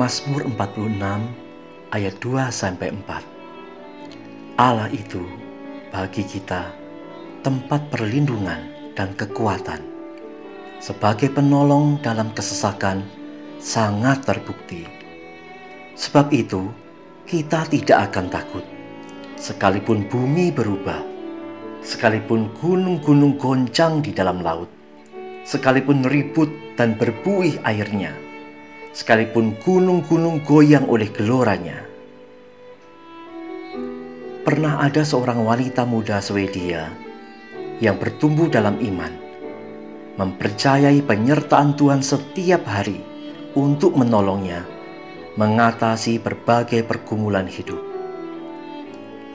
Mazmur 46 ayat 2 sampai 4. Allah itu bagi kita tempat perlindungan dan kekuatan. Sebagai penolong dalam kesesakan sangat terbukti. Sebab itu, kita tidak akan takut. Sekalipun bumi berubah, sekalipun gunung-gunung goncang di dalam laut, sekalipun ribut dan berbuih airnya, sekalipun gunung-gunung goyang oleh geloranya. Pernah ada seorang wanita muda Swedia yang bertumbuh dalam iman, mempercayai penyertaan Tuhan setiap hari untuk menolongnya mengatasi berbagai pergumulan hidup.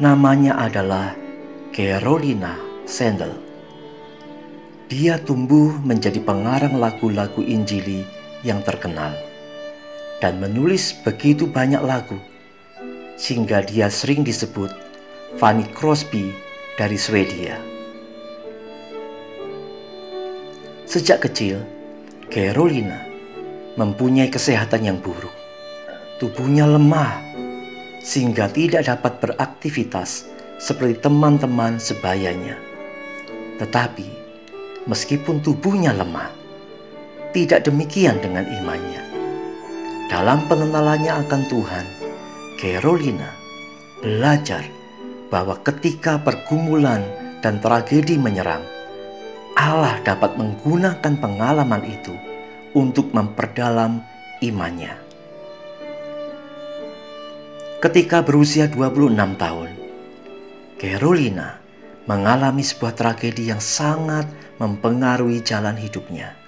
Namanya adalah Carolina Sandel. Dia tumbuh menjadi pengarang lagu-lagu Injili yang terkenal dan menulis begitu banyak lagu, sehingga dia sering disebut Fanny Crosby dari Swedia. Sejak kecil, Carolina mempunyai kesehatan yang buruk. Tubuhnya lemah, sehingga tidak dapat beraktivitas seperti teman-teman sebayanya. Tetapi, meskipun tubuhnya lemah, tidak demikian dengan imannya. Dalam pengenalannya akan Tuhan, Carolina belajar bahwa ketika pergumulan dan tragedi menyerang, Allah dapat menggunakan pengalaman itu untuk memperdalam imannya. Ketika berusia 26 tahun, Carolina mengalami sebuah tragedi yang sangat mempengaruhi jalan hidupnya.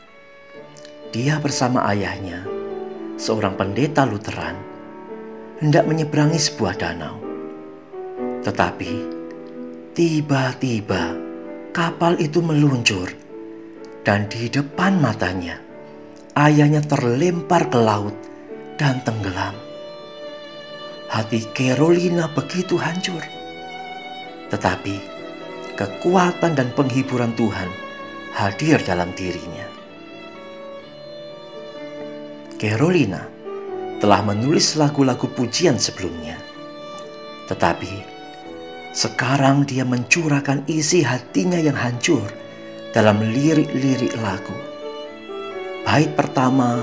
Dia bersama ayahnya seorang pendeta Lutheran, hendak menyeberangi sebuah danau. Tetapi tiba-tiba kapal itu meluncur dan di depan matanya ayahnya terlempar ke laut dan tenggelam. Hati Carolina begitu hancur. Tetapi kekuatan dan penghiburan Tuhan hadir dalam dirinya. Carolina telah menulis lagu-lagu pujian sebelumnya. Tetapi sekarang dia mencurahkan isi hatinya yang hancur dalam lirik-lirik lagu. Bait pertama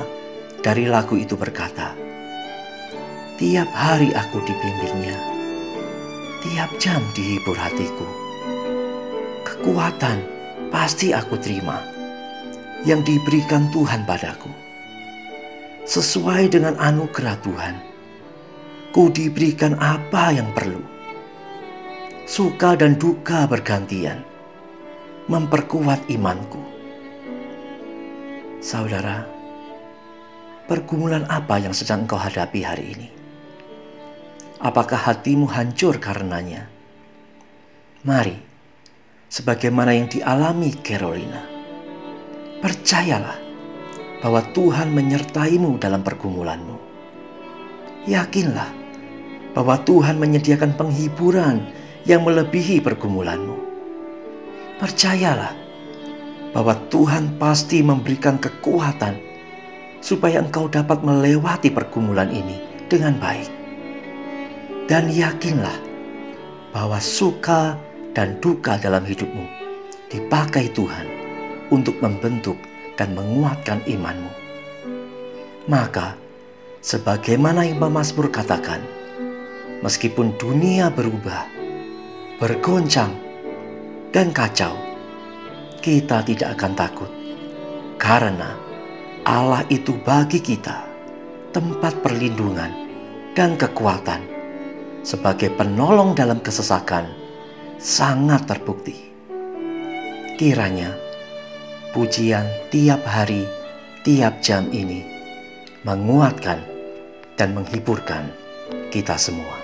dari lagu itu berkata, Tiap hari aku dibimbingnya, tiap jam dihibur hatiku. Kekuatan pasti aku terima yang diberikan Tuhan padaku sesuai dengan anugerah Tuhan. Ku diberikan apa yang perlu. Suka dan duka bergantian, memperkuat imanku. Saudara, pergumulan apa yang sedang engkau hadapi hari ini? Apakah hatimu hancur karenanya? Mari, sebagaimana yang dialami Carolina, percayalah bahwa Tuhan menyertaimu dalam pergumulanmu. Yakinlah bahwa Tuhan menyediakan penghiburan yang melebihi pergumulanmu. Percayalah bahwa Tuhan pasti memberikan kekuatan supaya engkau dapat melewati pergumulan ini dengan baik. Dan yakinlah bahwa suka dan duka dalam hidupmu dipakai Tuhan untuk membentuk dan menguatkan imanmu. Maka, sebagaimana yang Mazmur katakan, meskipun dunia berubah, bergoncang, dan kacau, kita tidak akan takut. Karena Allah itu bagi kita tempat perlindungan dan kekuatan sebagai penolong dalam kesesakan sangat terbukti. Kiranya pujian tiap hari, tiap jam ini menguatkan dan menghiburkan kita semua.